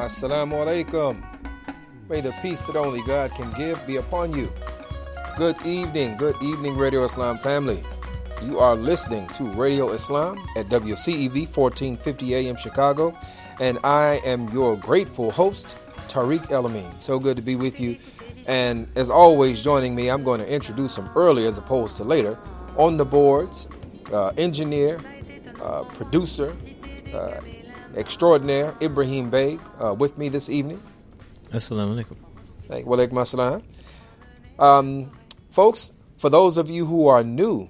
Assalamu alaikum. May the peace that only God can give be upon you. Good evening, good evening, Radio Islam family. You are listening to Radio Islam at WCEV 1450 AM Chicago, and I am your grateful host, Tariq El Amin. So good to be with you. And as always, joining me, I'm going to introduce him early as opposed to later. On the boards, uh, engineer, uh, producer, uh, extraordinaire, Ibrahim Beg, uh, with me this evening. Assalamu alaikum. Wa alaikum assalam. Um, folks, for those of you who are new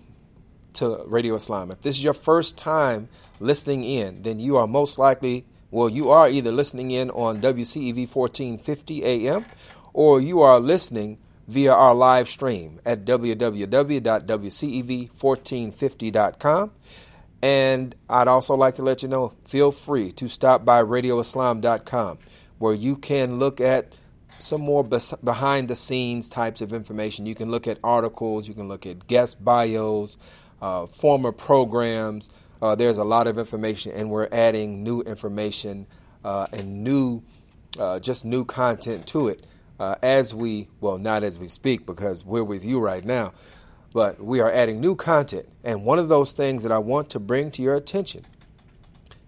to Radio Islam, if this is your first time listening in, then you are most likely, well, you are either listening in on WCEV 1450 AM or you are listening via our live stream at www.wcev1450.com. And I'd also like to let you know feel free to stop by radioislam.com where you can look at some more behind the scenes types of information. You can look at articles, you can look at guest bios, uh, former programs. Uh, there's a lot of information, and we're adding new information uh, and new, uh, just new content to it uh, as we, well, not as we speak because we're with you right now, but we are adding new content. And one of those things that I want to bring to your attention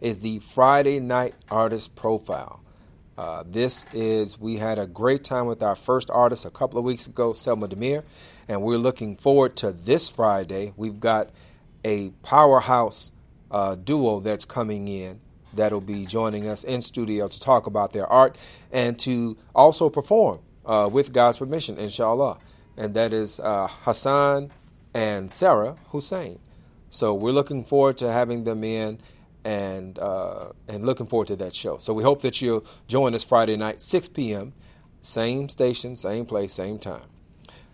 is the Friday Night Artist Profile. Uh, this is, we had a great time with our first artist a couple of weeks ago, Selma Demir, and we're looking forward to this Friday. We've got a powerhouse uh, duo that's coming in that'll be joining us in studio to talk about their art and to also perform uh, with God's permission, inshallah. And that is uh, Hassan and Sarah Hussein. So we're looking forward to having them in and uh, and looking forward to that show. So we hope that you'll join us Friday night, 6 p.m., same station, same place, same time.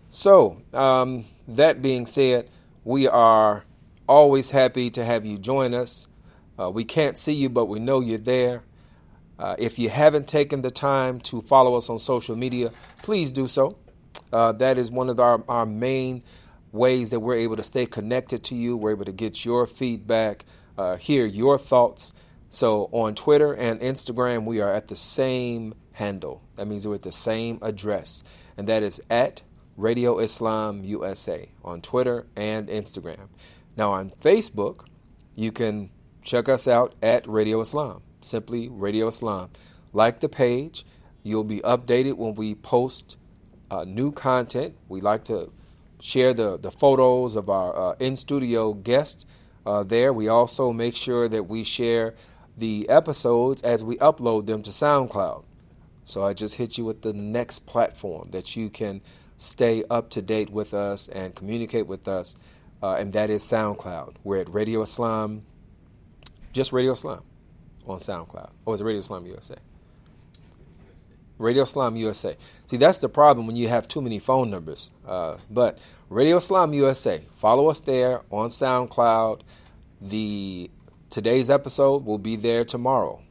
So um, that being said, we are always happy to have you join us. Uh, we can't see you, but we know you're there. Uh, if you haven't taken the time to follow us on social media, please do so. Uh, that is one of our, our main ways that we're able to stay connected to you. We're able to get your feedback uh, hear your thoughts. So on Twitter and Instagram, we are at the same handle. That means we're at the same address, and that is at Radio Islam USA on Twitter and Instagram. Now on Facebook, you can check us out at Radio Islam, simply Radio Islam. Like the page, you'll be updated when we post uh, new content. We like to share the, the photos of our uh, in studio guests uh, there. We also make sure that we share the episodes as we upload them to SoundCloud. So I just hit you with the next platform that you can stay up to date with us and communicate with us, uh, and that is SoundCloud. We're at Radio Islam, just Radio Islam on SoundCloud. Or is it Radio Islam USA? Radio Islam USA. See, that's the problem when you have too many phone numbers. Uh, but Radio Islam USA, follow us there on SoundCloud. The today's episode will be there tomorrow,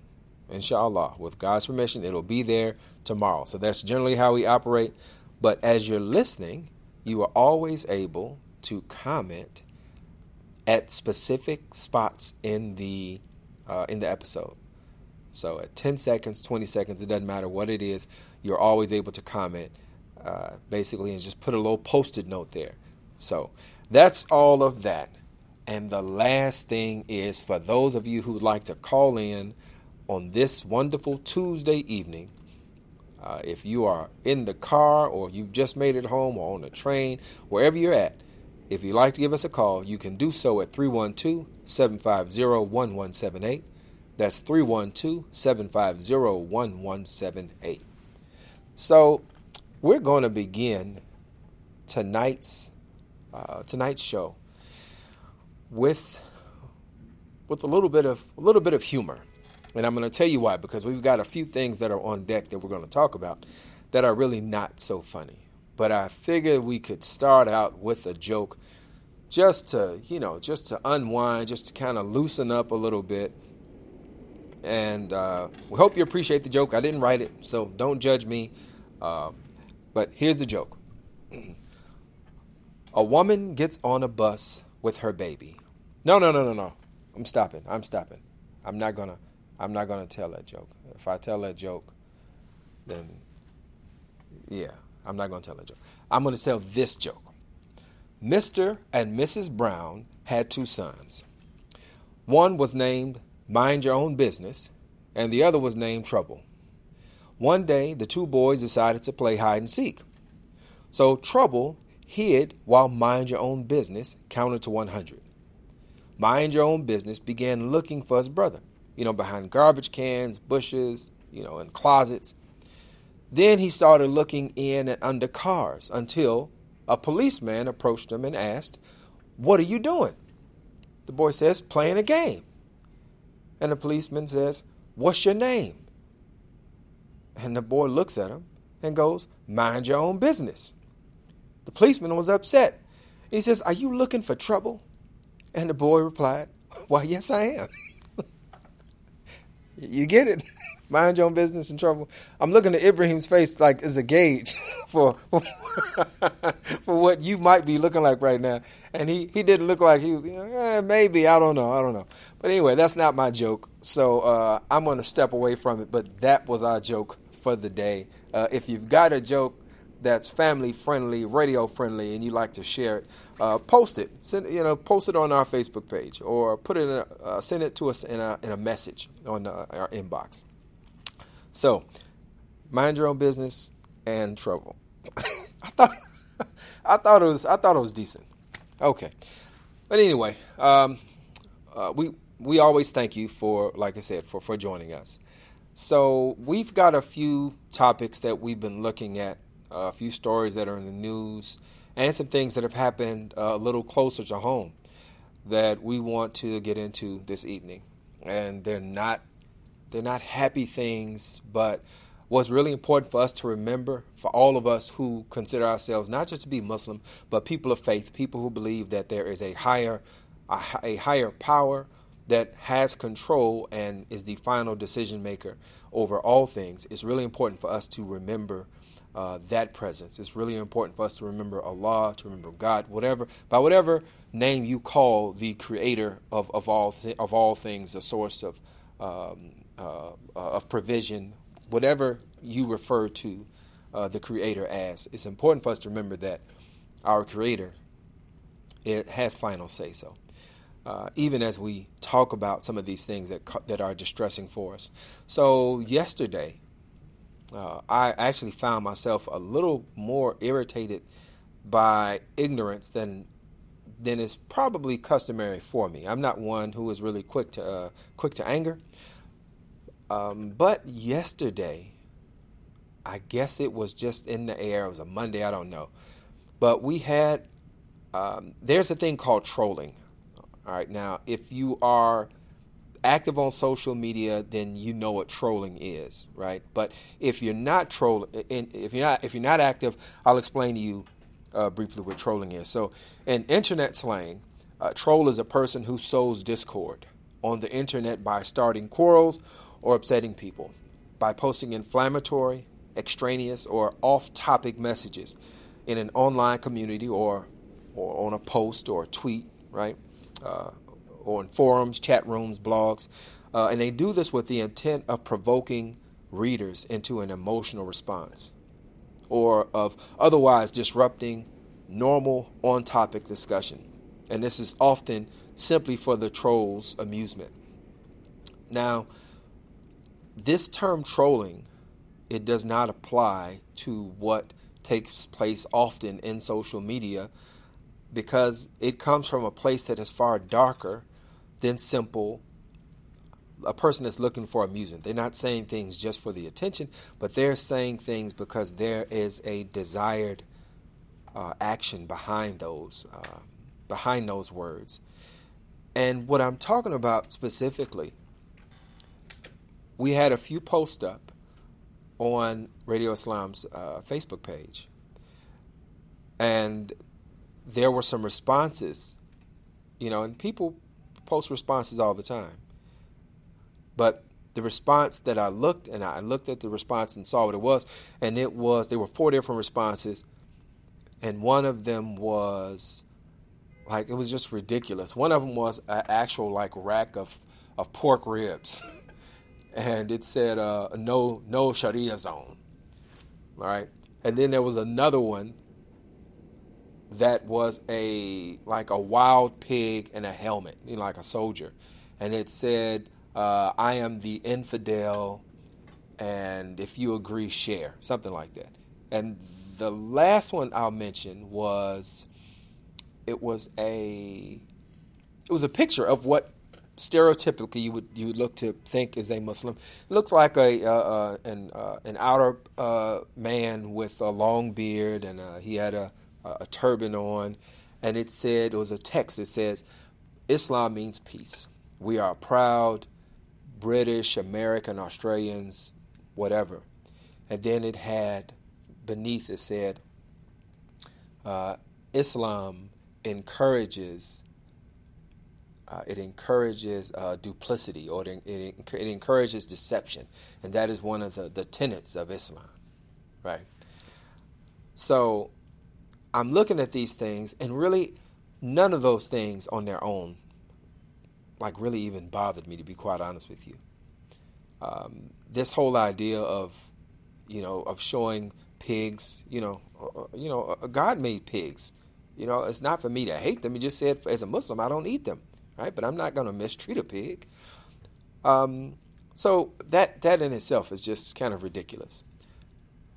inshallah. With God's permission, it'll be there tomorrow. So that's generally how we operate. But as you're listening, you are always able to comment at specific spots in the uh, in the episode. So at 10 seconds, 20 seconds, it doesn't matter what it is, you're always able to comment uh, basically and just put a little post it note there. So that's all of that. And the last thing is for those of you who'd like to call in on this wonderful Tuesday evening, uh, if you are in the car or you've just made it home or on a train, wherever you're at, if you'd like to give us a call, you can do so at 312 750 1178. That's 312 750 1178. So, we're going to begin tonight's uh, tonight's show with with a little bit of a little bit of humor, and I'm going to tell you why because we've got a few things that are on deck that we're going to talk about that are really not so funny. But I figured we could start out with a joke, just to you know, just to unwind, just to kind of loosen up a little bit and uh, we hope you appreciate the joke. I didn't write it, so don't judge me. Um, but here's the joke A woman gets on a bus with her baby. No, no, no, no, no. I'm stopping. I'm stopping. I'm not gonna. I'm not gonna tell that joke. If I tell that joke, then yeah, I'm not gonna tell that joke. I'm gonna tell this joke. Mr. and Mrs. Brown had two sons. One was named Mind Your Own Business, and the other was named Trouble. One day, the two boys decided to play hide and seek. So Trouble hid while Mind Your Own Business counted to 100. Mind Your Own Business began looking for his brother, you know, behind garbage cans, bushes, you know, in closets. Then he started looking in and under cars until a policeman approached him and asked, What are you doing? The boy says, Playing a game. And the policeman says, What's your name? And the boy looks at him and goes, Mind your own business. The policeman was upset. He says, Are you looking for trouble? And the boy replied, Why, yes, I am. you get it? Mind your own business and trouble. I'm looking at Ibrahim's face like as a gauge for for what you might be looking like right now. And he, he didn't look like he was, you know, eh, maybe, I don't know, I don't know. But anyway, that's not my joke. So uh, I'm going to step away from it. But that was our joke for the day. Uh, if you've got a joke, that's family friendly, radio friendly, and you like to share it, uh, post it. Send you know, post it on our Facebook page or put it in a, uh, send it to us in a in a message on the, our inbox. So, mind your own business and trouble. I thought I thought it was I thought it was decent. Okay, but anyway, um, uh, we we always thank you for like I said for for joining us. So we've got a few topics that we've been looking at, a few stories that are in the news, and some things that have happened uh, a little closer to home that we want to get into this evening. And they're not they're not happy things, but what's really important for us to remember, for all of us who consider ourselves not just to be Muslim, but people of faith, people who believe that there is a higher, a, a higher power that has control and is the final decision maker over all things. It's really important for us to remember uh, that presence. It's really important for us to remember Allah, to remember God, whatever by whatever name you call the Creator of of all th- of all things, the source of um, uh, of provision, whatever you refer to uh, the Creator as. It's important for us to remember that our Creator it has final say so. Uh, even as we talk about some of these things that that are distressing for us. So yesterday, uh, I actually found myself a little more irritated by ignorance than than is probably customary for me. I'm not one who is really quick to uh, quick to anger, um, but yesterday, I guess it was just in the air. It was a Monday, I don't know. But we had, um, there's a thing called trolling. All right, now, if you are active on social media, then you know what trolling is, right? But if you're not trolling, if you're not if you're not active, I'll explain to you uh, briefly what trolling is. So, in internet slang, a troll is a person who sows discord on the internet by starting quarrels or upsetting people by posting inflammatory, extraneous, or off topic messages in an online community or, or on a post or a tweet, right? Uh, or in forums, chat rooms, blogs. Uh, and they do this with the intent of provoking readers into an emotional response or of otherwise disrupting normal on topic discussion. And this is often simply for the troll's amusement. Now, this term trolling, it does not apply to what takes place often in social media because it comes from a place that is far darker than simple a person that's looking for amusement. They're not saying things just for the attention, but they're saying things because there is a desired uh, action behind those uh, behind those words. And what I'm talking about specifically we had a few posts up on Radio Islam's uh, Facebook page, and there were some responses, you know, and people post responses all the time. But the response that I looked and I looked at the response and saw what it was, and it was there were four different responses, and one of them was like it was just ridiculous. One of them was an actual like rack of of pork ribs, and it said uh, no no Sharia zone, all right. And then there was another one that was a like a wild pig in a helmet, you know, like a soldier, and it said, uh, "I am the infidel, and if you agree, share." Something like that. And the last one I'll mention was it was a it was a picture of what stereotypically you would you would look to think is a Muslim. Looks like a uh, uh, an uh, an outer uh, man with a long beard, and uh, he had a, a turban on, and it said it was a text. It says, "Islam means peace. We are proud British, American, Australians, whatever." And then it had beneath it said, uh, "Islam encourages." Uh, it encourages uh, duplicity or it, it, it, encourages deception. And that is one of the, the tenets of Islam, right? So I'm looking at these things, and really, none of those things on their own, like, really even bothered me, to be quite honest with you. Um, this whole idea of, you know, of showing pigs, you know, uh, uh you know, uh, God made pigs. You know, it's not for me to hate them. He just said, as a Muslim, I don't eat them right? But I'm not going to mistreat a pig. Um, so that that in itself is just kind of ridiculous.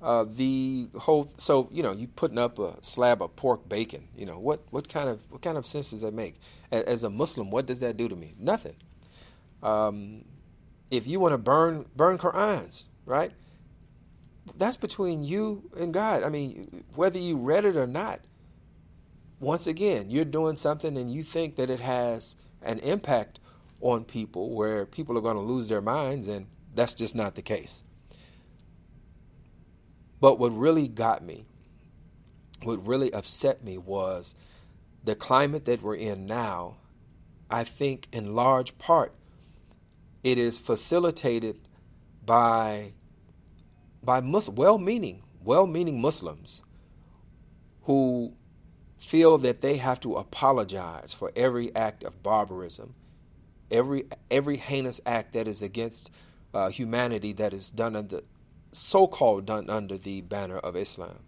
Uh, the whole so you know you putting up a slab of pork bacon. You know what what kind of what kind of sense does that make? As a Muslim, what does that do to me? Nothing. Um, if you want to burn burn Qurans, right? That's between you and God. I mean, whether you read it or not. Once again, you're doing something and you think that it has an impact on people where people are going to lose their minds, and that's just not the case. But what really got me, what really upset me was the climate that we're in now. I think in large part it is facilitated by by well-meaning, well-meaning Muslims who feel that they have to apologize for every act of barbarism, every every heinous act that is against uh, humanity that is done under so-called done under the banner of Islam.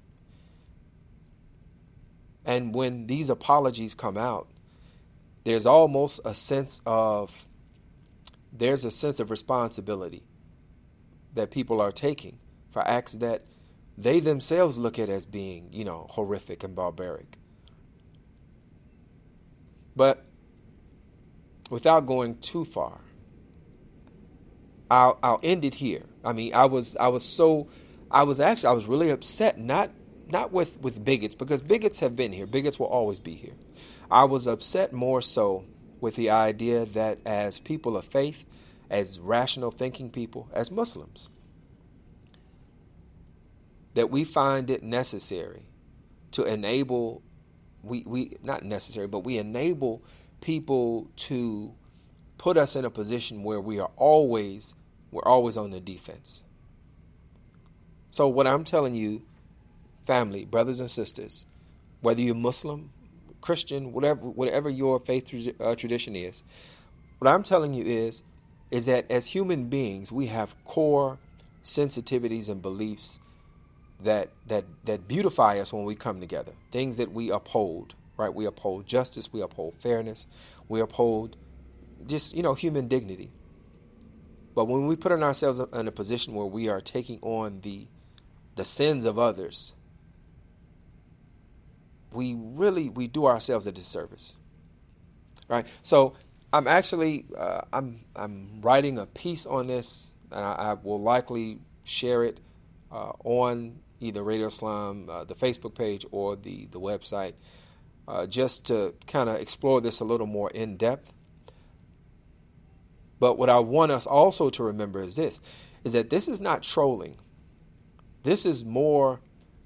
And when these apologies come out, there's almost a sense of there's a sense of responsibility that people are taking for acts that they themselves look at as being, you know, horrific and barbaric. But without going too far, I'll I'll end it here. I mean, I was I was so I was actually I was really upset not not with with bigots because bigots have been here. Bigots will always be here. I was upset more so with the idea that as people of faith, as rational thinking people, as Muslims, that we find it necessary to enable we, we not necessary, but we enable people to put us in a position where we are always we're always on the defense. So what I'm telling you, family, brothers and sisters, whether you're Muslim, Christian, whatever whatever your faith uh, tradition is, what I'm telling you is is that as human beings, we have core sensitivities and beliefs that that that beautify us when we come together. Things that we uphold, right? We uphold justice, we uphold fairness, we uphold just you know human dignity. But when we put in ourselves in a position where we are taking on the the sins of others, we really we do ourselves a disservice, right? So I'm actually uh, I'm I'm writing a piece on this, and I, I will likely share it uh, on either Radio Islam, uh, the Facebook page, or the, the website, uh, just to kind of explore this a little more in depth. But what I want us also to remember is this is that this is not trolling. This is more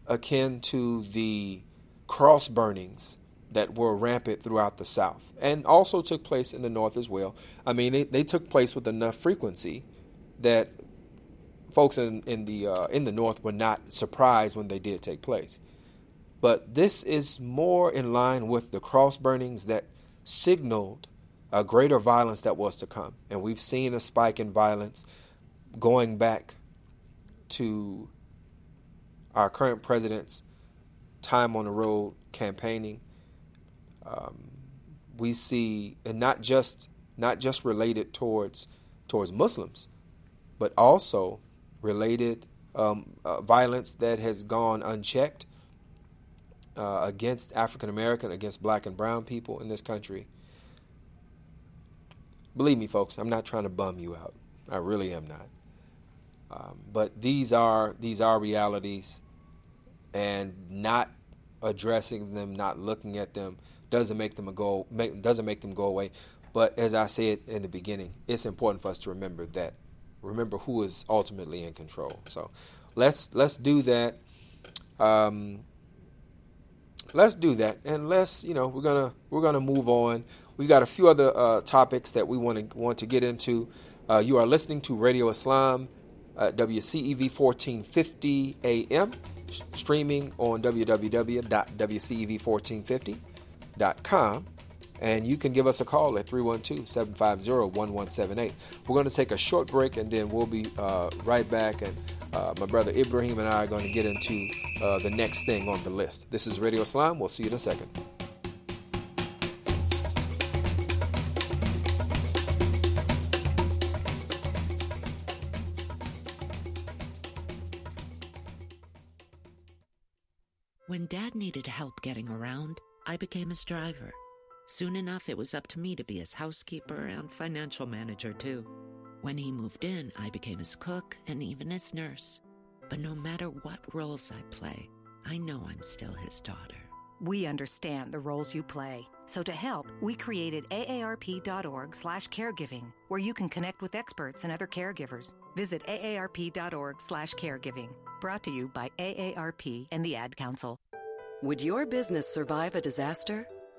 akin to the cross burnings that were rampant throughout the South and also took place in the North as well. I mean, they, they took place with enough frequency that folks in in the uh, in the North were not surprised when they did take place. But this is more in line with the cross burnings that signaled a greater violence that was to come, and we've seen a spike in violence going back to our current president's time on the road campaigning. Um, we see, and not just not just related towards towards Muslims, but also related um, uh, violence that has gone unchecked uh, against African American, against Black and Brown people in this country. Believe me, folks, I'm not trying to bum you out. I really am not. Um, but these are these are realities, and not addressing them, not looking at them, doesn't make them go make, doesn't make them go away. But as I said in the beginning, it's important for us to remember that remember who is ultimately in control. So let's let's do that. Um, let's do that, and let's you know we're gonna we're gonna move on. We got a few other uh, topics that we want to want to get into. Uh, you are listening to Radio Islam, uh, WCEV 1450 AM, streaming on www.wcev1450.com. And you can give us a call at 312 750 1178. We're going to take a short break and then we'll be uh, right back. And uh, my brother Ibrahim and I are going to get into uh, the next thing on the list. This is Radio Islam. We'll see you in a second. When Dad needed help getting around, I became his driver. Soon enough, it was up to me to be his housekeeper and financial manager, too. When he moved in, I became his cook and even his nurse. But no matter what roles I play, I know I'm still his daughter. We understand the roles you play. So to help, we created aarp.org slash caregiving, where you can connect with experts and other caregivers. Visit aarp.org slash caregiving. Brought to you by AARP and the Ad Council. Would your business survive a disaster?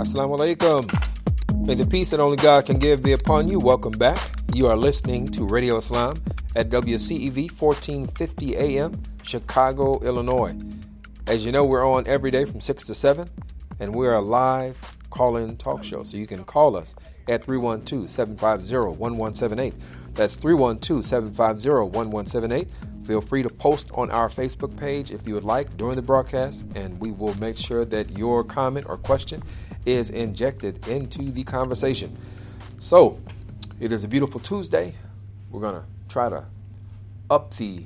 Assalamu alaikum. May the peace that only God can give be upon you. Welcome back. You are listening to Radio Islam at WCEV 1450 AM, Chicago, Illinois. As you know, we're on every day from 6 to 7, and we're a live call in talk show. So you can call us at 312 750 1178. That's 312 750 1178. Feel free to post on our Facebook page if you would like during the broadcast, and we will make sure that your comment or question is injected into the conversation. So, it is a beautiful Tuesday. We're gonna try to up the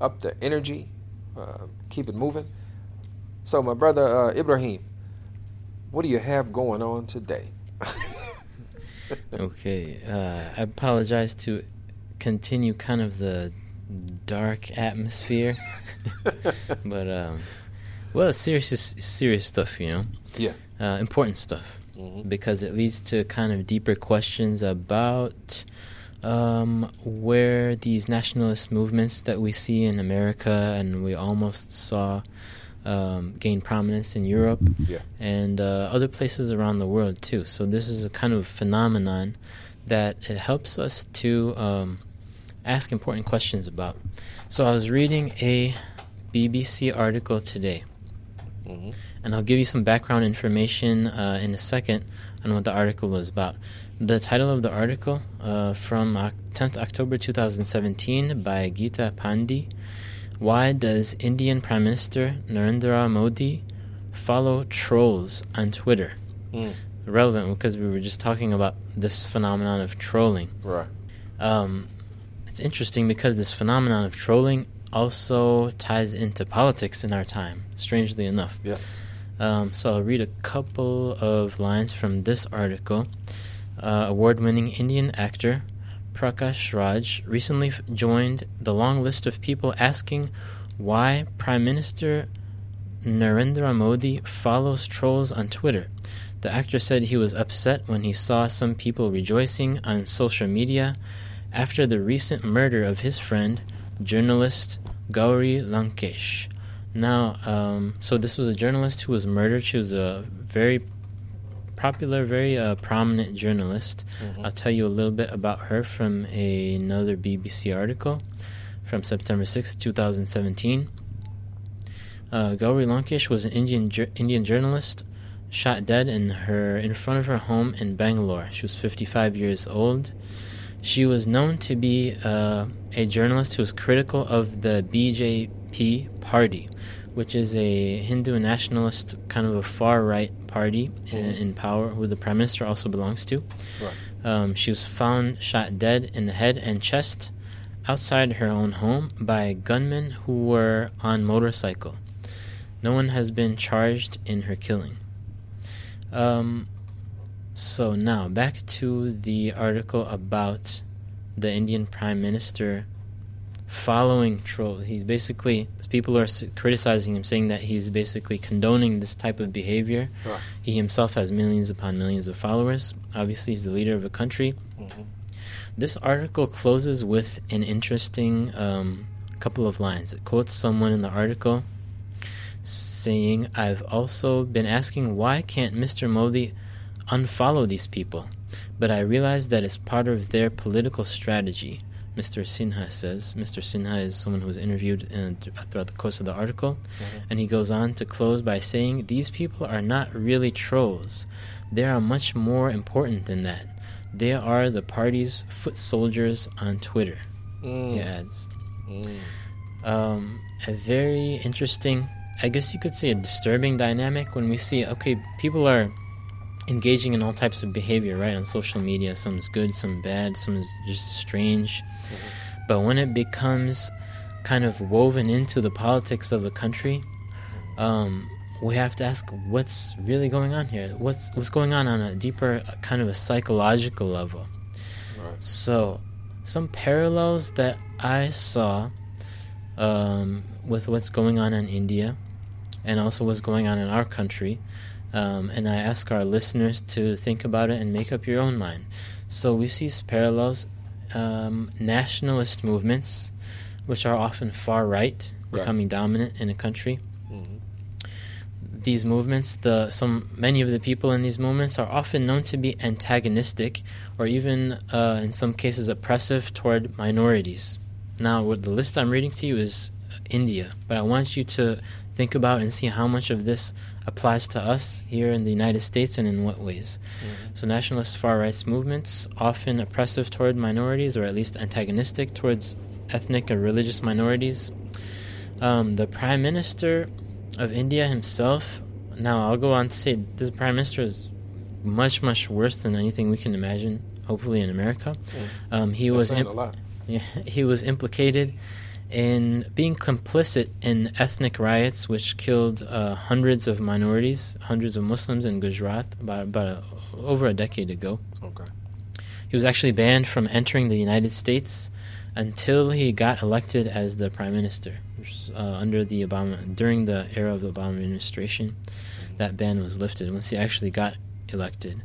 up the energy, uh, keep it moving. So, my brother uh, Ibrahim, what do you have going on today? okay, uh, I apologize to continue kind of the dark atmosphere, but um, well, serious serious stuff, you know. Yeah uh, important stuff mm-hmm. because it leads to kind of deeper questions about um, where these nationalist movements that we see in America and we almost saw um, gain prominence in Europe yeah. and uh, other places around the world too. So this is a kind of phenomenon that it helps us to um, ask important questions about. So I was reading a BBC article today Mm-hmm. And I'll give you some background information uh, in a second on what the article was about. The title of the article uh, from 10th October 2017 by Geeta Pandey Why does Indian Prime Minister Narendra Modi follow trolls on Twitter? Mm. Relevant because we were just talking about this phenomenon of trolling. Right. Um, it's interesting because this phenomenon of trolling also ties into politics in our time, strangely enough. Yeah. Um, so I'll read a couple of lines from this article. Uh, Award winning Indian actor Prakash Raj recently f- joined the long list of people asking why Prime Minister Narendra Modi follows trolls on Twitter. The actor said he was upset when he saw some people rejoicing on social media after the recent murder of his friend, journalist Gauri Lankesh. Now, um, so this was a journalist who was murdered. She was a very popular, very uh, prominent journalist. Mm-hmm. I'll tell you a little bit about her from a, another BBC article from September 6, 2017. Uh, Gauri Lankesh was an Indian ju- Indian journalist shot dead in her in front of her home in Bangalore. She was 55 years old. She was known to be uh, a journalist who was critical of the BJP party, which is a Hindu nationalist, kind of a far right party in, in, power, who the prime minister also belongs to. Right. Um, she was found shot dead in the head and chest outside her own home by gunmen who were on motorcycle. No one has been charged in her killing. Um, so now back to the article about the Indian Prime Minister following troll. He's basically people are criticizing him, saying that he's basically condoning this type of behavior. Right. He himself has millions upon millions of followers. Obviously, he's the leader of a country. Mm-hmm. This article closes with an interesting um, couple of lines. It quotes someone in the article saying, "I've also been asking why can't Mr. Modi." unfollow these people, but I realize that it's part of their political strategy. Mr. Sinha says. Mr. Sinha is someone who was interviewed in, throughout the course of the article, mm-hmm. and he goes on to close by saying, These people are not really trolls. They are much more important than that. They are the party's foot soldiers on Twitter, mm. he adds. Mm. Um, a very interesting, I guess you could say a disturbing dynamic when we see, okay, people are engaging in all types of behavior, right, on social media. Some is good, some bad, some is just strange. Mm-hmm. But when it becomes kind of woven into the politics of a country, um, we have to ask what's really going on here. What's what's going on on a deeper kind of a psychological level. Right. So, some parallels that I saw um, with what's going on in India, and also what's going on in our country, um, and I ask our listeners to think about it and make up your own mind. So we see parallels, um, nationalist movements, which are often far right, becoming right. dominant in a country. Mm-hmm. These movements, the some many of the people in these movements are often known to be antagonistic, or even uh, in some cases oppressive toward minorities. Now, what the list I'm reading to you is India, but I want you to think about and see how much of this applies to us here in the United States and in what ways. Mm-hmm. So, nationalist far rights movements, often oppressive toward minorities or at least antagonistic towards ethnic or religious minorities. Um, the Prime Minister of India himself, now I'll go on to say this Prime Minister is much, much worse than anything we can imagine, hopefully, in America. Mm. Um, he, was imp- yeah, he was implicated in being complicit in ethnic riots which killed uh, hundreds of minorities, hundreds of Muslims in Gujarat about about a, over a decade ago. Okay. He was actually banned from entering the United States until he got elected as the prime minister. Uh, under the Obama during the era of the Obama administration, that ban was lifted once he actually got elected.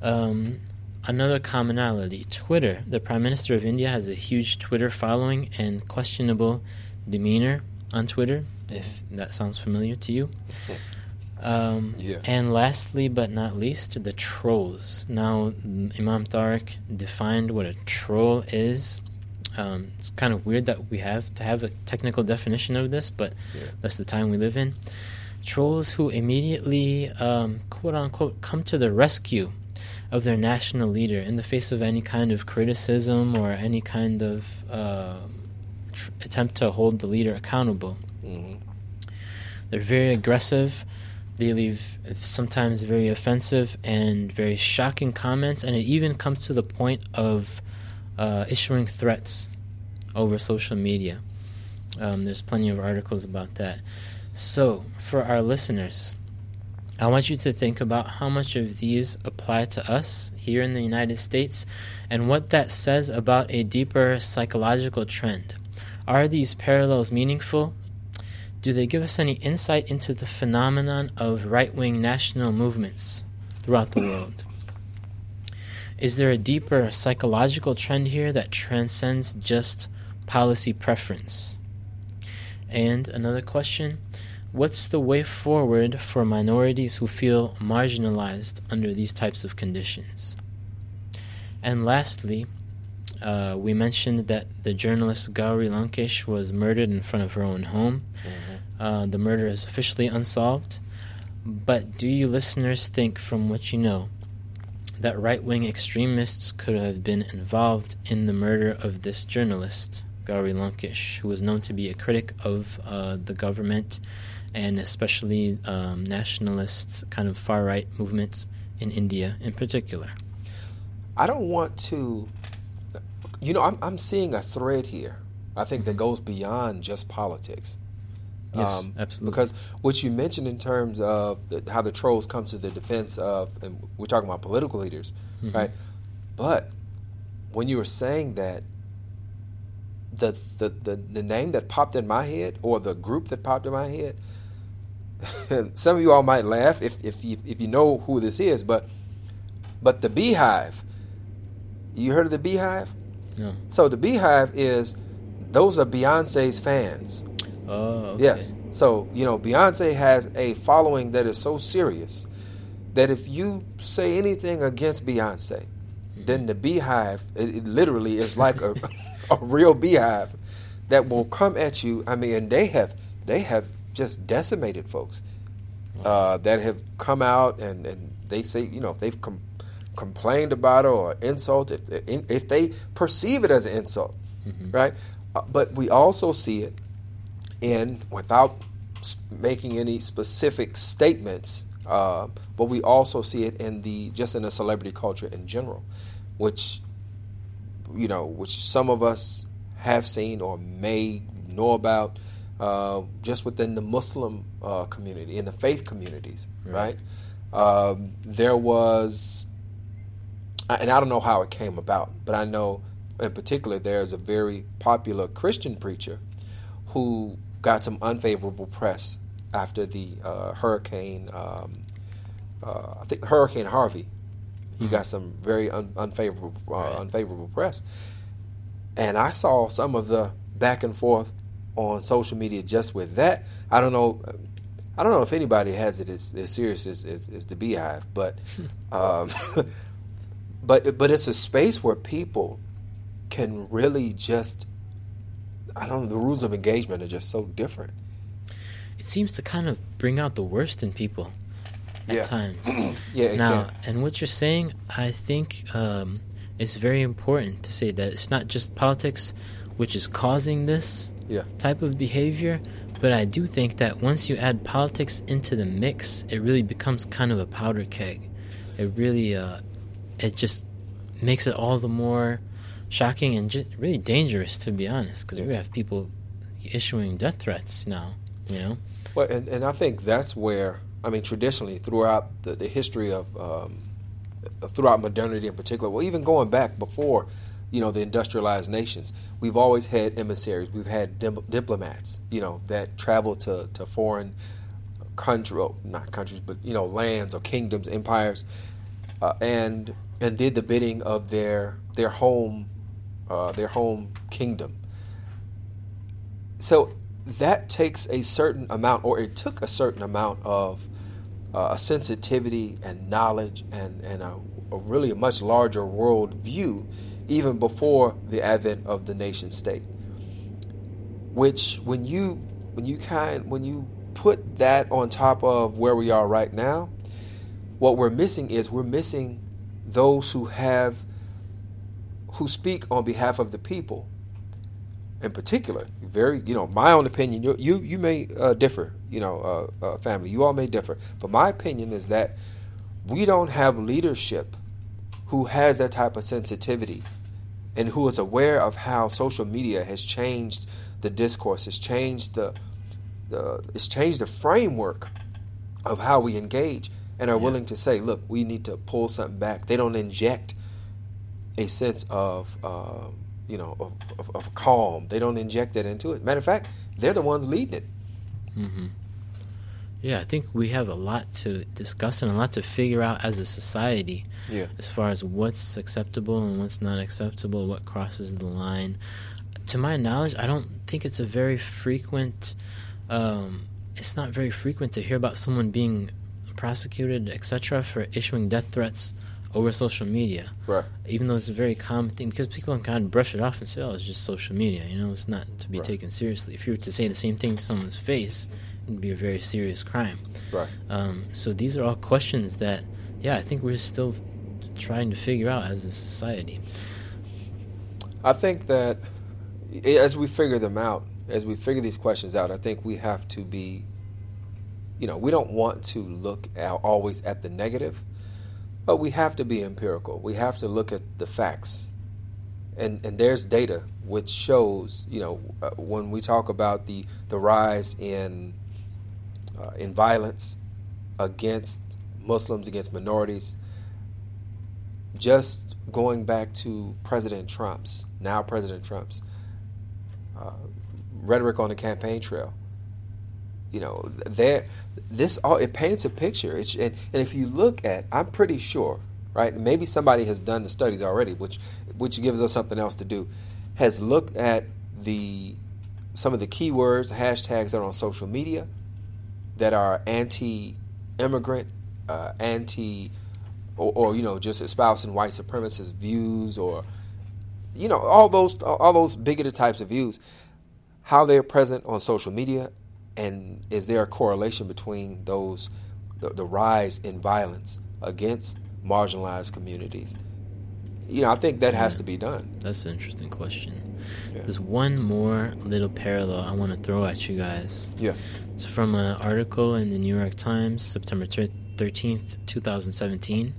Um, Another commonality Twitter. The Prime Minister of India has a huge Twitter following and questionable demeanor on Twitter, if that sounds familiar to you. Um, yeah. And lastly, but not least, the trolls. Now, Imam Tariq defined what a troll is. Um, it's kind of weird that we have to have a technical definition of this, but yeah. that's the time we live in. trolls who immediately, um, quote unquote, come to the rescue of their national leader in the face of any kind of criticism or any kind of uh, tr- attempt to hold the leader accountable. Mm-hmm. They're very aggressive. They leave sometimes very offensive and very shocking comments, and it even comes to the point of uh, issuing threats over social media. Um, there's plenty of articles about that. So, for our listeners, I want you to think about how much of these apply to us here in the United States and what that says about a deeper psychological trend. Are these parallels meaningful? Do they give us any insight into the phenomenon of right wing national movements throughout the world? Is there a deeper psychological trend here that transcends just policy preference? And another question What's the way forward for minorities who feel marginalized under these types of conditions? And lastly, uh, we mentioned that the journalist Gauri Lankesh was murdered in front of her own home. Mm-hmm. Uh, the murder is officially unsolved. But do you listeners think, from what you know, that right wing extremists could have been involved in the murder of this journalist, Gauri Lankesh, who was known to be a critic of uh, the government and especially um, nationalist kind of far right movements in India in particular. I don't want to, you know, I'm, I'm seeing a thread here. I think that goes beyond just politics. Yes, um, absolutely. Because what you mentioned in terms of the, how the trolls come to the defense of, and we're talking about political leaders, mm-hmm. right? But when you were saying that, the, the, the, the name that popped in my head or the group that popped in my head some of you all might laugh if if you, if you know who this is, but but the Beehive. You heard of the Beehive? No. So the Beehive is those are Beyonce's fans. Oh, okay. Yes. So you know Beyonce has a following that is so serious that if you say anything against Beyonce, mm-hmm. then the Beehive it, it literally is like a a real beehive that will come at you. I mean, they have they have just decimated folks uh, that have come out and, and they say, you know, if they've com- complained about it or insulted, if, if they perceive it as an insult, mm-hmm. right? Uh, but we also see it in, without making any specific statements, uh, but we also see it in the just in the celebrity culture in general, which you know, which some of us have seen or may know about, uh, just within the Muslim uh, community, in the faith communities, right? right? Um, there was, and I don't know how it came about, but I know in particular there's a very popular Christian preacher who got some unfavorable press after the uh, hurricane, um, uh, I think Hurricane Harvey. He mm-hmm. got some very un- unfavorable uh, right. unfavorable press, and I saw some of the back and forth on social media just with that. I don't know. I don't know if anybody has it as, as serious as, as, as the Beehive, but um, but but it's a space where people can really just I don't know. The rules of engagement are just so different. It seems to kind of bring out the worst in people at yeah. times. yeah. Now, can. and what you're saying, I think um, it's very important to say that it's not just politics which is causing this yeah. type of behavior. But I do think that once you add politics into the mix, it really becomes kind of a powder keg. It really, uh, it just makes it all the more shocking and just really dangerous, to be honest, because yeah. we have people issuing death threats now. You know. Well, and, and I think that's where I mean, traditionally throughout the, the history of um, throughout modernity in particular, well, even going back before you know, the industrialized nations. We've always had emissaries. We've had dim- diplomats, you know, that travel to, to foreign countries, well, not countries, but, you know, lands or kingdoms, empires, uh, and and did the bidding of their their home uh, their home kingdom. So that takes a certain amount, or it took a certain amount of uh, a sensitivity and knowledge and, and a, a really a much larger world view even before the advent of the nation state. Which, when you when you kind when you put that on top of where we are right now, what we're missing is we're missing those who have who speak on behalf of the people. In particular, very you know my own opinion. You you, you may uh, differ, you know, uh, uh, family. You all may differ, but my opinion is that we don't have leadership who has that type of sensitivity and who is aware of how social media has changed the discourse, has changed the, the it's changed the framework of how we engage and are yeah. willing to say, look, we need to pull something back. They don't inject a sense of, uh, you know, of, of, of, calm. They don't inject that into it. Matter of fact, they're the ones leading it. Mm-hmm. Yeah, I think we have a lot to discuss and a lot to figure out as a society. Yeah. As far as what's acceptable and what's not acceptable, what crosses the line. To my knowledge, I don't think it's a very frequent. Um, it's not very frequent to hear about someone being prosecuted, etc., for issuing death threats over social media. Right. Even though it's a very common thing, because people can kind of brush it off and say, "Oh, it's just social media." You know, it's not to be right. taken seriously. If you were to say the same thing to someone's face, be a very serious crime. Right. Um, so these are all questions that, yeah, I think we're still trying to figure out as a society. I think that as we figure them out, as we figure these questions out, I think we have to be, you know, we don't want to look at, always at the negative, but we have to be empirical. We have to look at the facts. And, and there's data which shows, you know, uh, when we talk about the, the rise in uh, in violence against Muslims, against minorities. Just going back to President Trump's, now President Trump's, uh, rhetoric on the campaign trail. You know, there, this all it paints a picture. It's, and, and if you look at, I'm pretty sure, right? Maybe somebody has done the studies already, which which gives us something else to do. Has looked at the some of the keywords, hashtags that are on social media, that are anti-immigrant, uh, anti, or, or, you know just espousing white supremacist views, or you know all those all those bigoted types of views, how they're present on social media, and is there a correlation between those the, the rise in violence against marginalized communities? You know, I think that has to be done. That's an interesting question. Yeah. There's one more little parallel I want to throw at you guys. Yeah. It's from an article in the New York Times, September 13th, 2017.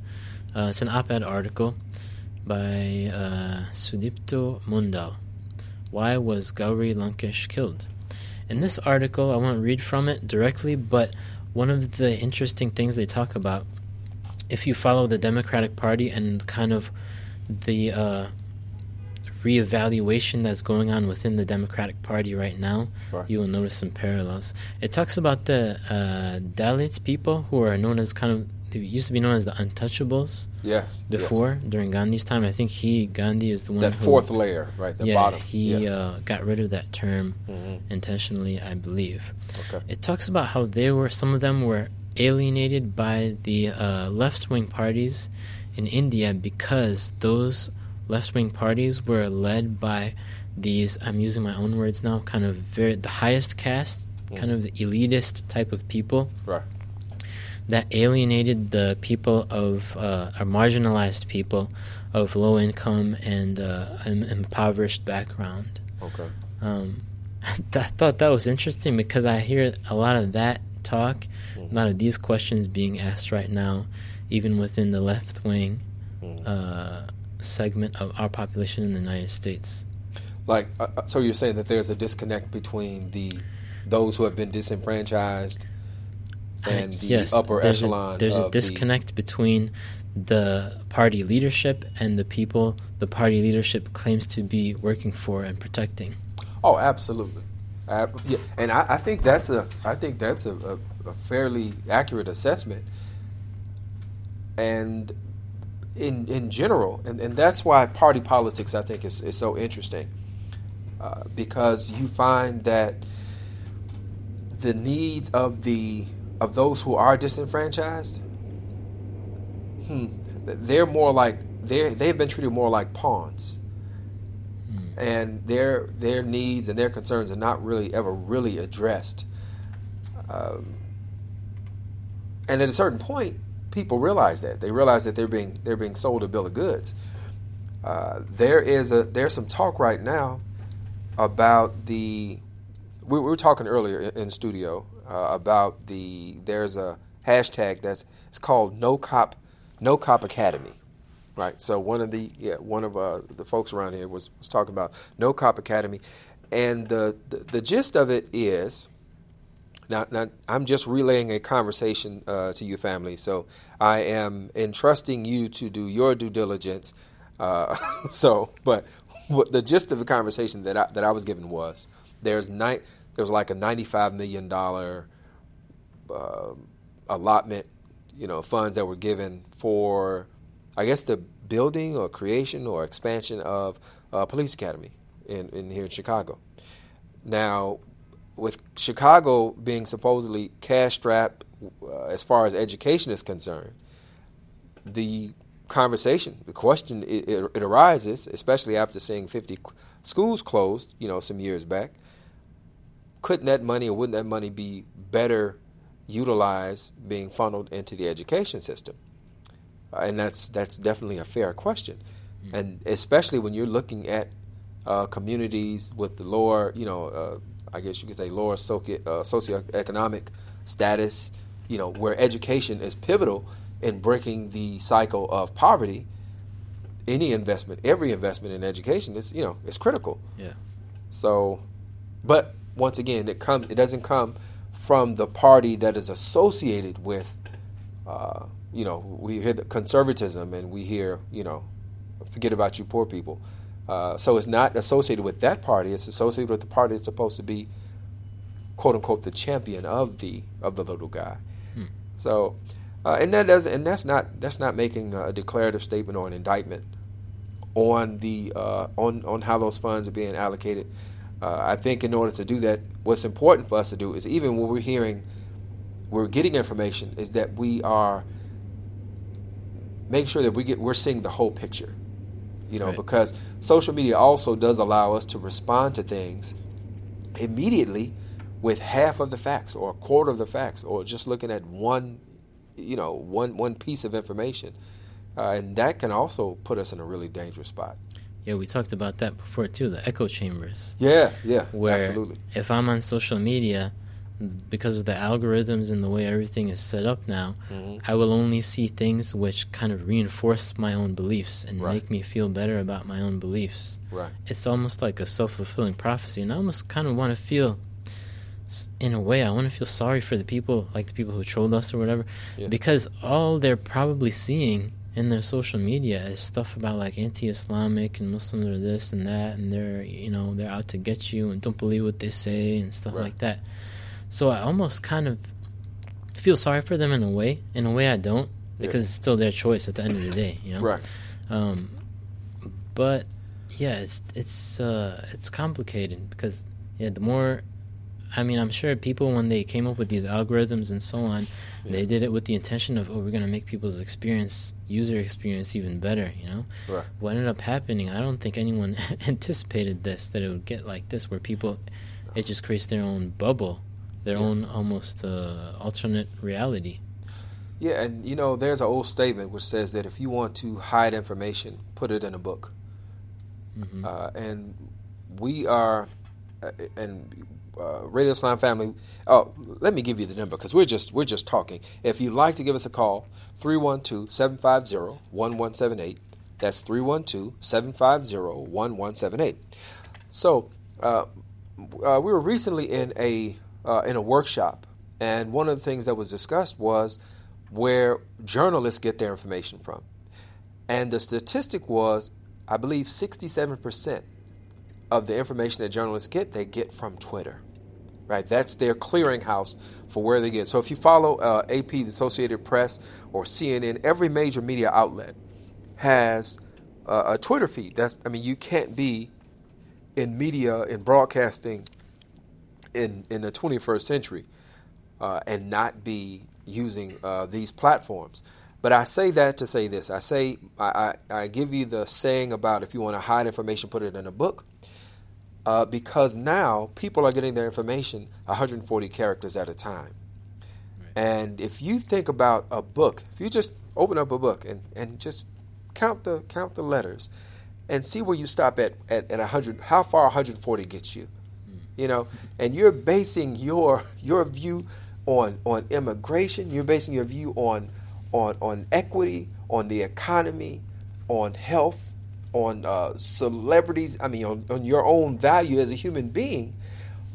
Uh, it's an op ed article by uh, Sudipto Mondal. Why was Gauri Lankesh killed? In this article, I won't read from it directly, but one of the interesting things they talk about, if you follow the Democratic Party and kind of the uh, reevaluation that's going on within the Democratic Party right now, right. you will notice some parallels. It talks about the uh, Dalit people who are known as kind of they used to be known as the untouchables. Yes. Before yes. during Gandhi's time, I think he Gandhi is the one that who, fourth layer, right? The yeah, bottom. He yeah. Uh, got rid of that term mm-hmm. intentionally, I believe. Okay. It talks about how they were some of them were alienated by the uh, left wing parties in India because those left wing parties were led by these, I'm using my own words now, kind of very, the highest caste, mm. kind of elitist type of people. Right. That alienated the people of, uh, or marginalized people of low income and uh, impoverished background. Okay. Um, I thought that was interesting because I hear a lot of that talk, mm. a lot of these questions being asked right now, even within the left wing. Mm. Uh, segment of our population in the United States. Like, uh, uh, so you're saying that there's a disconnect between the those who have been disenfranchised and the yes, upper there's echelon. A, there's a disconnect the between the party leadership and the people the party leadership claims to be working for and protecting. Oh, absolutely. Uh, yeah, and I, I, think that's a I think that's a, a, a fairly accurate assessment. And in in general, and, and that's why party politics I think is, is so interesting, uh, because you find that the needs of the of those who are disenfranchised, hmm, they're more like they they've been treated more like pawns, hmm. and their their needs and their concerns are not really ever really addressed. Um, and at a certain point, people realize that. They realize that they're being they're being sold a bill of goods. Uh, there is a there's some talk right now about the we, we were talking earlier in, in studio uh, about the there's a hashtag that's it's called no cop no cop academy right? So one of the yeah, one of uh, the folks around here was, was talking about no cop academy. And the, the, the gist of it is now, now i'm just relaying a conversation uh, to you family so i am entrusting you to do your due diligence uh, so but the gist of the conversation that I, that I was given was there's ni- there was like a 95 million dollar uh, allotment, you know, funds that were given for, I guess, the building or creation or expansion of a police academy in, in here in Chicago. Now, with Chicago being supposedly cash strapped uh, as far as education is concerned, the conversation, the question it, it, it, arises, especially after seeing 50 schools closed, you know, some years back. Couldn't that money or wouldn't that money be better utilized being funneled into the education system? Uh, and that's that's definitely a fair question, mm-hmm. and especially when you're looking at uh, communities with the lower, you know, uh, I guess you could say lower socio- uh, socioeconomic status, you know, where education is pivotal in breaking the cycle of poverty, any investment, every investment in education is, you know, is critical. Yeah. So, but once again, it come it doesn't come from the party that is associated with, uh, you know, we hear the conservatism and we hear, you know, forget about you poor people. Uh, so it's not associated with that party. It's associated with the party that's supposed to be, quote unquote, the champion of the of the little guy. Hmm. So uh, and that does, and that's not that's not making a declarative statement or an indictment on the uh, on on how those funds are being allocated. Uh, I think in order to do that, what's important for us to do is even when we're hearing, we're getting information, is that we are making sure that we get we're seeing the whole picture. You know, right. because social media also does allow us to respond to things immediately with half of the facts or a quarter of the facts or just looking at one you know one one piece of information, uh, and that can also put us in a really dangerous spot. Yeah, we talked about that before too. The echo chambers. Yeah, yeah, where absolutely. If I'm on social media, because of the algorithms and the way everything is set up now, mm-hmm. I will only see things which kind of reinforce my own beliefs and right. make me feel better about my own beliefs. Right. It's almost like a self fulfilling prophecy, and I almost kind of want to feel in a way, I want to feel sorry for the people, like the people who trolled us or whatever, yeah. because all they're probably seeing in their social media is stuff about like anti-Islamic and Muslims are this and that, and they're you know they're out to get you and don't believe what they say and stuff right. like that. So I almost kind of feel sorry for them in a way. In a way, I don't because yeah. it's still their choice at the end of the day, you know. Right. Um, but yeah, it's it's uh, it's complicated because yeah, the more I mean, I'm sure people when they came up with these algorithms and so on, yeah. they did it with the intention of, oh, we're going to make people's experience, user experience, even better. You know, right. what ended up happening? I don't think anyone anticipated this that it would get like this, where people it just creates their own bubble, their yeah. own almost uh, alternate reality. Yeah, and you know, there's an old statement which says that if you want to hide information, put it in a book. Mm-hmm. Uh, and we are, uh, and uh, Radio Islam family. Oh, let me give you the number because we're just we're just talking. If you'd like to give us a call, 312-750-1178. That's 312-750-1178. So uh, uh, we were recently in a uh, in a workshop, and one of the things that was discussed was where journalists get their information from, and the statistic was, I believe, 67 percent of the information that journalists get, they get from Twitter. Right, that's their clearinghouse for where they get. So if you follow uh, AP, the Associated Press, or CNN, every major media outlet has uh, a Twitter feed. That's, I mean, you can't be in media in broadcasting in in the 21st century uh, and not be using uh, these platforms. But I say that to say this. I say I, I, I give you the saying about if you want to hide information, put it in a book uh, because now people are getting their information 140 characters at a time. And if you think about a book, if you just open up a book and, and just count the count the letters and see where you stop at, at, at 100 how far 140 gets you you know and you're basing your your view on on immigration. You're basing your view on on on equity on the economy on health on uh, celebrities i mean on, on your own value as a human being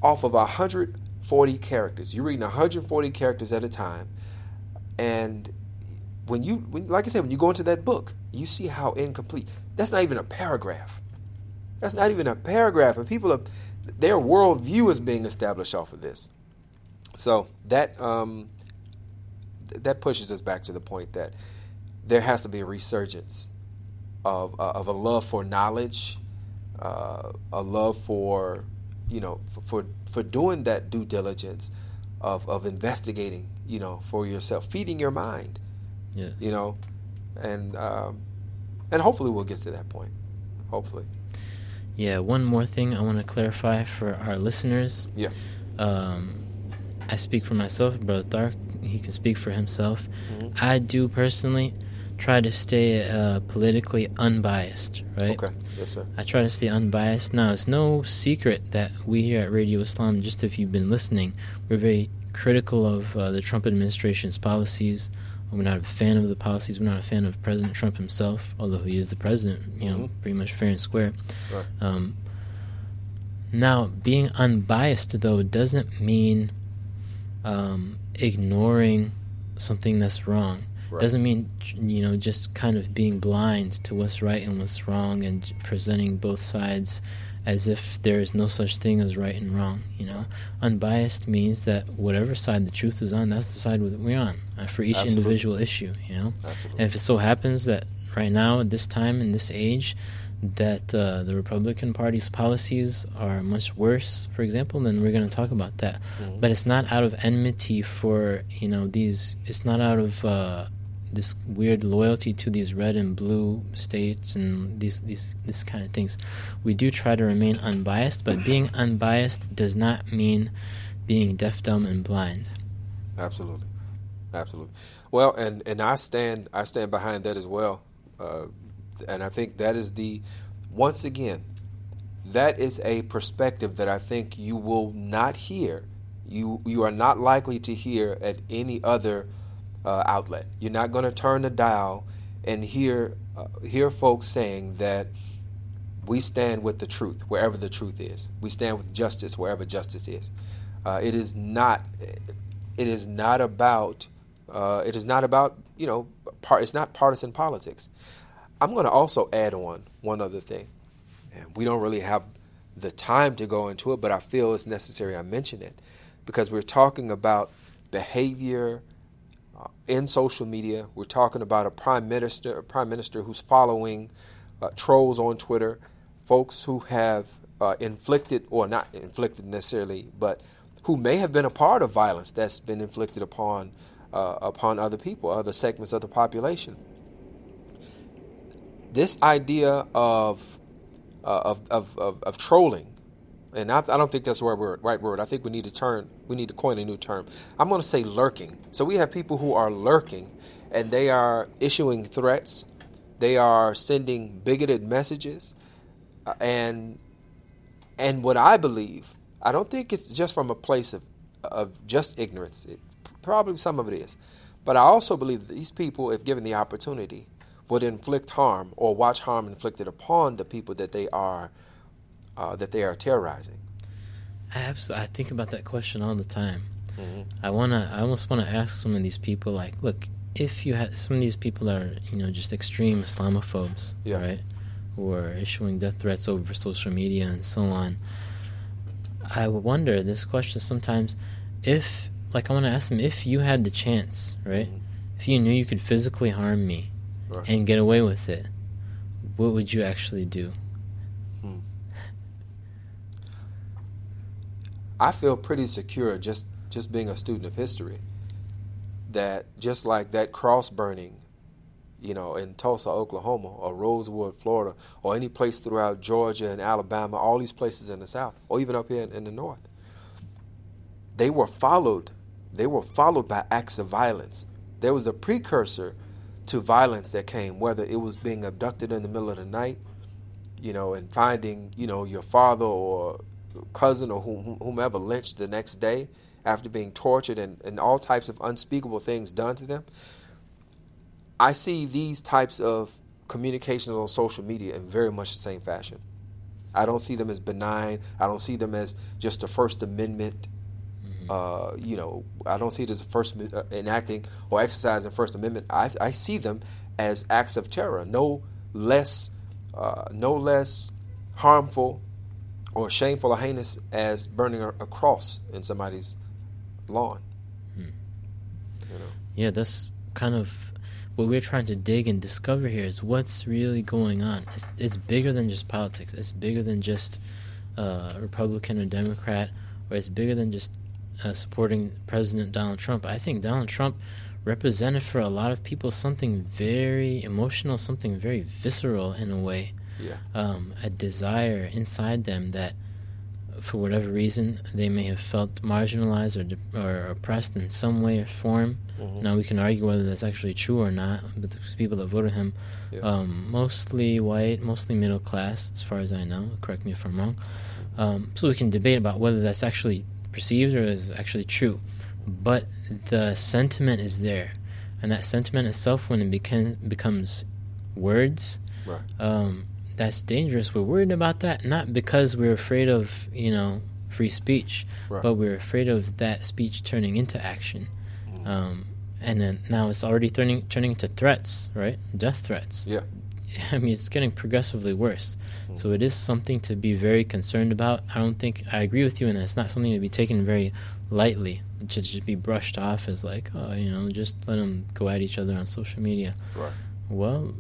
off of 140 characters. You're reading 140 characters at a time. And when you when, like i said when you go into that book you see how incomplete. That's not even a paragraph. That's not even a paragraph. And people are their worldview is being established off of this so that um, that pushes us back to the point that there has to be a resurgence of, uh, of a love for knowledge, uh, a love for you know for, for, for doing that due diligence of of investigating you know for yourself, feeding your mind. Yes. You know, and um, and hopefully we'll get to that point. Hopefully. Yeah. One more thing I want to clarify for our listeners. Yeah. Um, I speak for myself, Brother Tariq. He can speak for himself. I do personally try to stay uh, politically unbiased, right? Okay. Yes, sir. I try to stay unbiased. Now, it's no secret that we here at Radio Islam, just if you've been listening, we're very critical of uh, the Trump administration's policies. We're not a fan of the policies. We're not a fan of President Trump himself, although he is the president, you know, Mhm. pretty much fair and square. Right. Um, now, being unbiased, though, doesn't mean um, ignoring something that's wrong. Right. Doesn't mean you know just kind of being blind to what's right and what's wrong and presenting both sides as if there is no such thing as right and wrong. You know, unbiased means that whatever side the truth is on, that's the side we're on uh, for each Absolutely. individual issue. You know, Absolutely. and if it so happens that right now at this time in this age that uh, the Republican Party's policies are much worse, for example, then we're going to talk about that. Mm-hmm. But it's not out of enmity for you know these. It's not out of uh, this weird loyalty to these red and blue states and these these this kind of things. We do try to remain unbiased, but being unbiased does not mean being deaf, dumb, and blind. Absolutely, absolutely. Well, and and I stand I stand behind that as well, uh, and I think that is the once again that is a perspective that I think you will not hear. You you are not likely to hear at any other uh, outlet. You're not going to turn the dial and hear uh, hear folks saying that we stand with the truth wherever the truth is. We stand with justice wherever justice is. Uh, it is not. It is not about. Uh, it is not about you know. Part. It's not partisan politics. I'm going to also add on one other thing, and we don't really have the time to go into it, but I feel it's necessary I mention it because we're talking about behavior uh, in social media. We're talking about a prime minister, a prime minister who's following uh, trolls on Twitter, folks who have uh, inflicted, or not inflicted necessarily, but who may have been a part of violence that's been inflicted upon uh, upon other people, other segments of the population. This idea of uh, of, of, of, of trolling, and I, I don't think that's the right word. Right word. I think we need to turn. We need to coin a new term. I'm going to say lurking. So we have people who are lurking, and they are issuing threats. They are sending bigoted messages, uh, and and what I believe, I don't think it's just from a place of of just ignorance. It, probably some of it is, but I also believe that these people, if given the opportunity, would inflict harm or watch harm inflicted upon the people that they are uh, that they are terrorizing. I absolutely. I think about that question all the time. I wanna. I almost want to ask some of these people, like, look, if you had some of these people that are, you know, just extreme Islamophobes, Yeah. right, who are issuing death threats over social media and so on. I wonder this question sometimes, if, like, I want to ask them, if you had the chance, right, if you knew you could physically harm me, Right. and get away with it, what would you actually do? I feel pretty secure just just being a student of history that just like that cross burning you know, in Tulsa, Oklahoma, or Rosewood, Florida, or any place throughout Georgia and Alabama, all these places in the South, or even up here in, in the North, they were followed. They were followed by acts of violence. There was a precursor to violence that came, whether it was being abducted in the middle of the night, you know, and finding, you know, your father or cousin or whomever lynched the next day after being tortured and, and all types of unspeakable things done to them. I see these types of communications on social media in very much the same fashion. I don't see them as benign. I don't see them as just a First Amendment. Mm-hmm. Uh, you know, I don't see it as a first uh, enacting or exercising First Amendment. I, I see them as acts of terror, no less, uh, no less harmful or shameful or heinous as burning a, a cross in somebody's lawn. Hmm. You know? Yeah, that's kind of what we're trying to dig and discover here is what's really going on. It's, it's bigger than just politics. It's bigger than just uh, Republican or Democrat, or it's bigger than just uh, supporting President Donald Trump. I think Donald Trump represented for a lot of people something very emotional, something very visceral in a way. Yeah. Um, a desire inside them that for whatever reason, they may have felt marginalized or, de- or oppressed in some way or form. Mm-hmm. Now we can argue whether that's actually true or not. But the people that voted him, yeah. um, mostly white, mostly middle class, as far as I know. Correct me if I'm wrong. Um, so we can debate about whether that's actually perceived or is actually true. But the sentiment is there, and that sentiment itself, when it becan- becomes words, right. um, that's dangerous. We're worried about that not because we're afraid of you know free speech, right. but we're afraid of that speech turning into action. Mm. Um, and then now it's already turning turning into threats, right? Death threats. Yeah. I mean, it's getting progressively worse. Mm. So it is something to be very concerned about. I don't think I agree with you in that it's not something to be taken very lightly. It should just be brushed off as like, oh, you know, just let them go at each other on social media. Right. Well,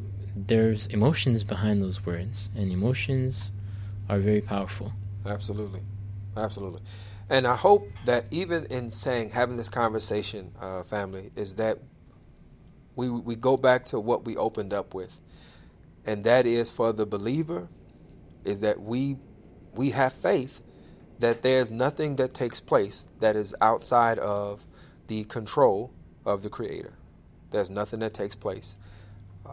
there's emotions behind those words, and emotions are very powerful. Absolutely, absolutely. And I hope that even in saying having this conversation, uh, family, is that we we go back to what we opened up with, and that is for the believer, is that we we have faith that there's nothing that takes place that is outside of the control of the Creator. There's nothing that takes place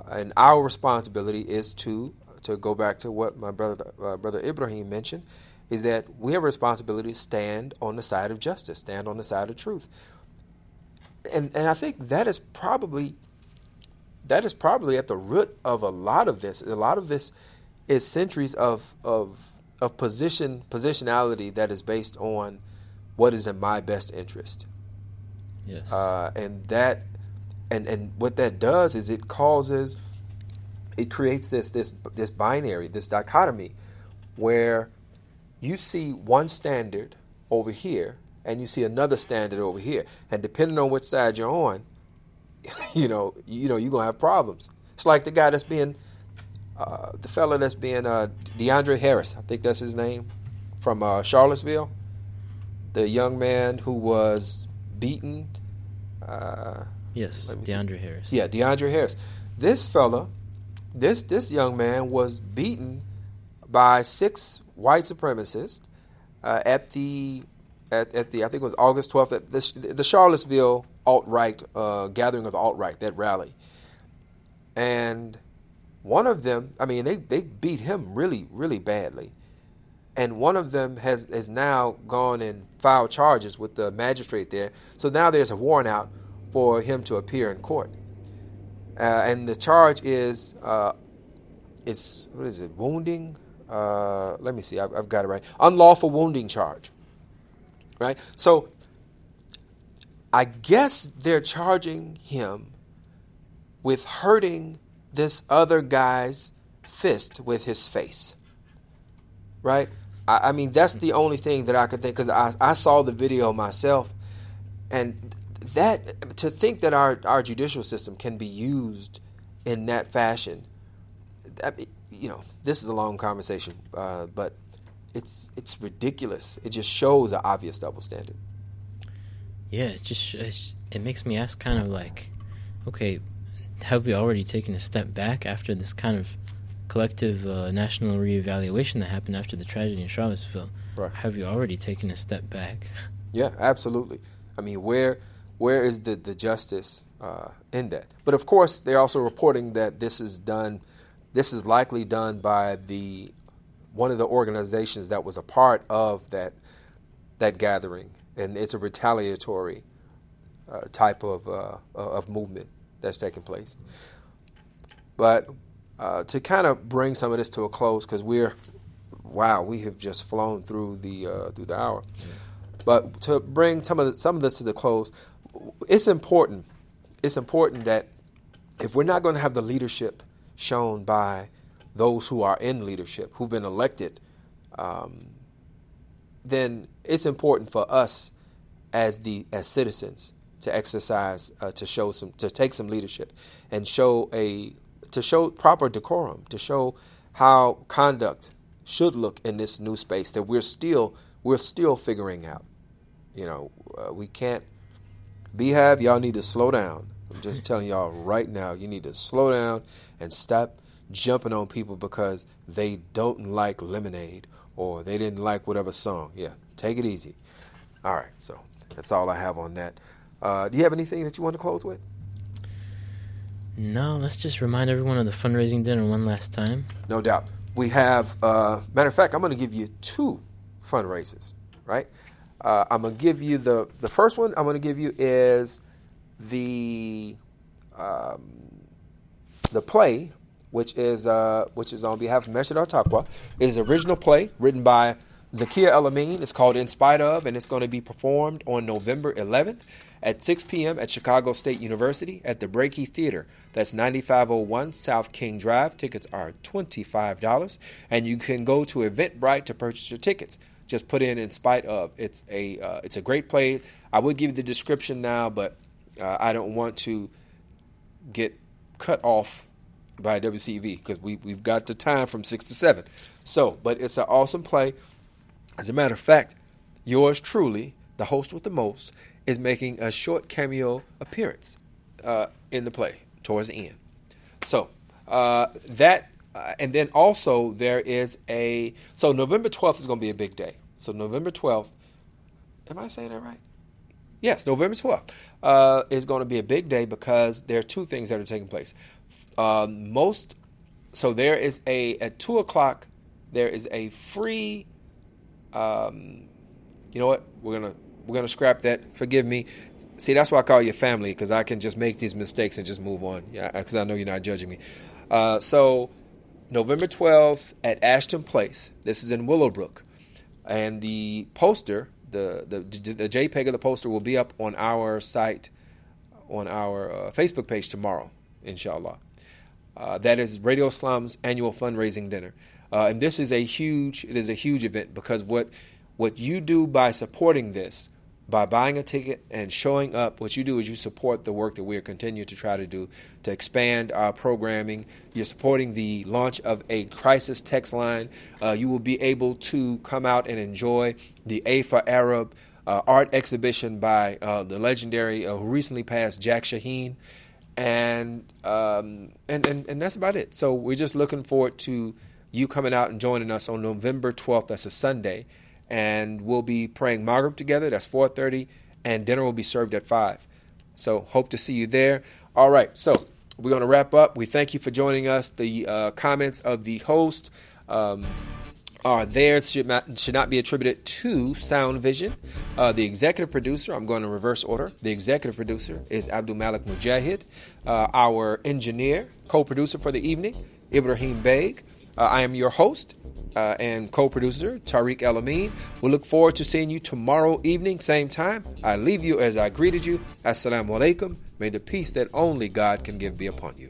and our responsibility is to to go back to what my brother uh, brother Ibrahim mentioned is that we have a responsibility to stand on the side of justice, stand on the side of truth. And and I think that is probably that is probably at the root of a lot of this. A lot of this is centuries of of of position positionality that is based on what is in my best interest. Yes. Uh, and that and and what that does is it causes it creates this this this binary this dichotomy where you see one standard over here and you see another standard over here. And depending on which side you're on you know you know you're gonna have problems. It's like the guy that's being uh, the fellow that's being uh, DeAndre Harris. I think that's his name. From uh, Charlottesville. The young man who was beaten uh, Yes, DeAndre see. Harris. Yeah, DeAndre Harris. This fella, this this young man was beaten by six white supremacists uh, at the at, at, the I think it was August twelfth at the, the Charlottesville alt right uh, gathering of the alt right that rally, and one of them, I mean, they they beat him really really badly, and one of them has has now gone and filed charges with the magistrate there. So now there's a warrant out for him to appear in court. Uh, and the charge is uh, it's what is it? Wounding. Uh, let me see. I've, I've, got it right. Unlawful wounding charge. Right. So I guess they're charging him with hurting this other guy's fist with his face. Right. I, I mean that's the only thing that I could think because I, I saw the video myself, and that to think that our our judicial system can be used in that fashion, that, you know, this is a long conversation, uh, but it's it's ridiculous. It just shows an obvious double standard. Yeah, it just it's, it makes me ask, kind of like, okay, have we already taken a step back after this kind of collective uh, national reevaluation that happened after the tragedy in Charlottesville? Right. Have you already taken a step back? Yeah, absolutely. I mean, where where is the the justice uh, in that? But of course, they're also reporting that this is done. This is likely done by the one of the organizations that was a part of that that gathering, and it's a retaliatory uh, type of uh, of movement that's taking place. But uh, to kind of bring some of this to a close, because we're wow, we have just flown through the uh, through the hour. But to bring some of the, some of this to the close, it's important. It's important that if we're not going to have the leadership shown by those who are in leadership, who've been elected, um, then it's important for us as the as citizens to exercise, uh, to show some, to take some leadership, and show a to show proper decorum, to show how conduct should look in this new space that we're still we're still figuring out. You know, uh, we can't. Beehive, y'all need to slow down. I'm just telling y'all right now, you need to slow down and stop jumping on people because they don't like lemonade or they didn't like whatever song. Yeah, take it easy. All right, so that's all I have on that. Uh, do you have anything that you want to close with? No, let's just remind everyone of the fundraising dinner one last time. No doubt. We have, uh, matter of fact, I'm going to give you two fundraisers, right? Uh, I'm to give you the, the first one I'm to give you is the, um, the play, which is, uh, which is on behalf of Masjid Taqwa. It is original play written by Zakia El-Amin. It's called In Spite of, and it's going to be performed on November 11th at 6 p.m. at Chicago State University at the Breakey Theater. That's 9501 South King Drive. Tickets are $25, and you can go to Eventbrite to purchase your tickets. Just put in "In Spite of." It's a uh, it's a great play. I would give you the description now, but uh, I don't want to get cut off by WCV because we we've got the time from six to seven. So, but it's an awesome play. As a matter of fact, yours truly, the host with the most, is making a short cameo appearance uh, in the play towards the end. So uh, that, uh, and then also there is a so November twelfth is going to be a big day. So November twelfth, am I saying that right? Yes, November twelfth uh, is going to be a big day because there are two things that are taking place. Um, most, so there is a at two o'clock. There is a free. Um, you know what? We're gonna we're gonna scrap that. Forgive me. See, that's why I call you family because I can just make these mistakes and just move on. Yeah, because I know you're not judging me. Uh, so, November 12th at Ashton Place. This is in Willowbrook, and the poster, the the the JPEG of the poster will be up on our site, on our uh, Facebook page tomorrow, inshallah. Uh, that is Radio Islam's annual fundraising dinner, uh, and this is a huge. It is a huge event because what what you do by supporting this by buying a ticket and showing up, what you do is you support the work that we are continuing to try to do to expand our programming. You're supporting the launch of a crisis text line. Uh, you will be able to come out and enjoy the A for Arab uh, art exhibition by uh, the legendary, uh, who recently passed, Jack Shaheen. And, um, and, and, and that's about it. So we're just looking forward to you coming out and joining us on November 12th. That's a Sunday and we'll be praying Maghrib together. That's 4:30, and dinner will be served at five. So hope to see you there. All right, so we're going to wrap up. We thank you for joining us. The uh, comments of the host. Um, are theirs should not, should not be attributed to Sound Vision. Uh, the executive producer, I'm going to reverse order. The executive producer is Abdul Malik Mujahid. Uh, our engineer, co producer for the evening, Ibrahim Beg. Uh, I am your host, uh, and co producer, Tariq El Amin. We look forward to seeing you tomorrow evening, same time. I leave you as I greeted you. Assalamu alaikum. May the peace that only God can give be upon you.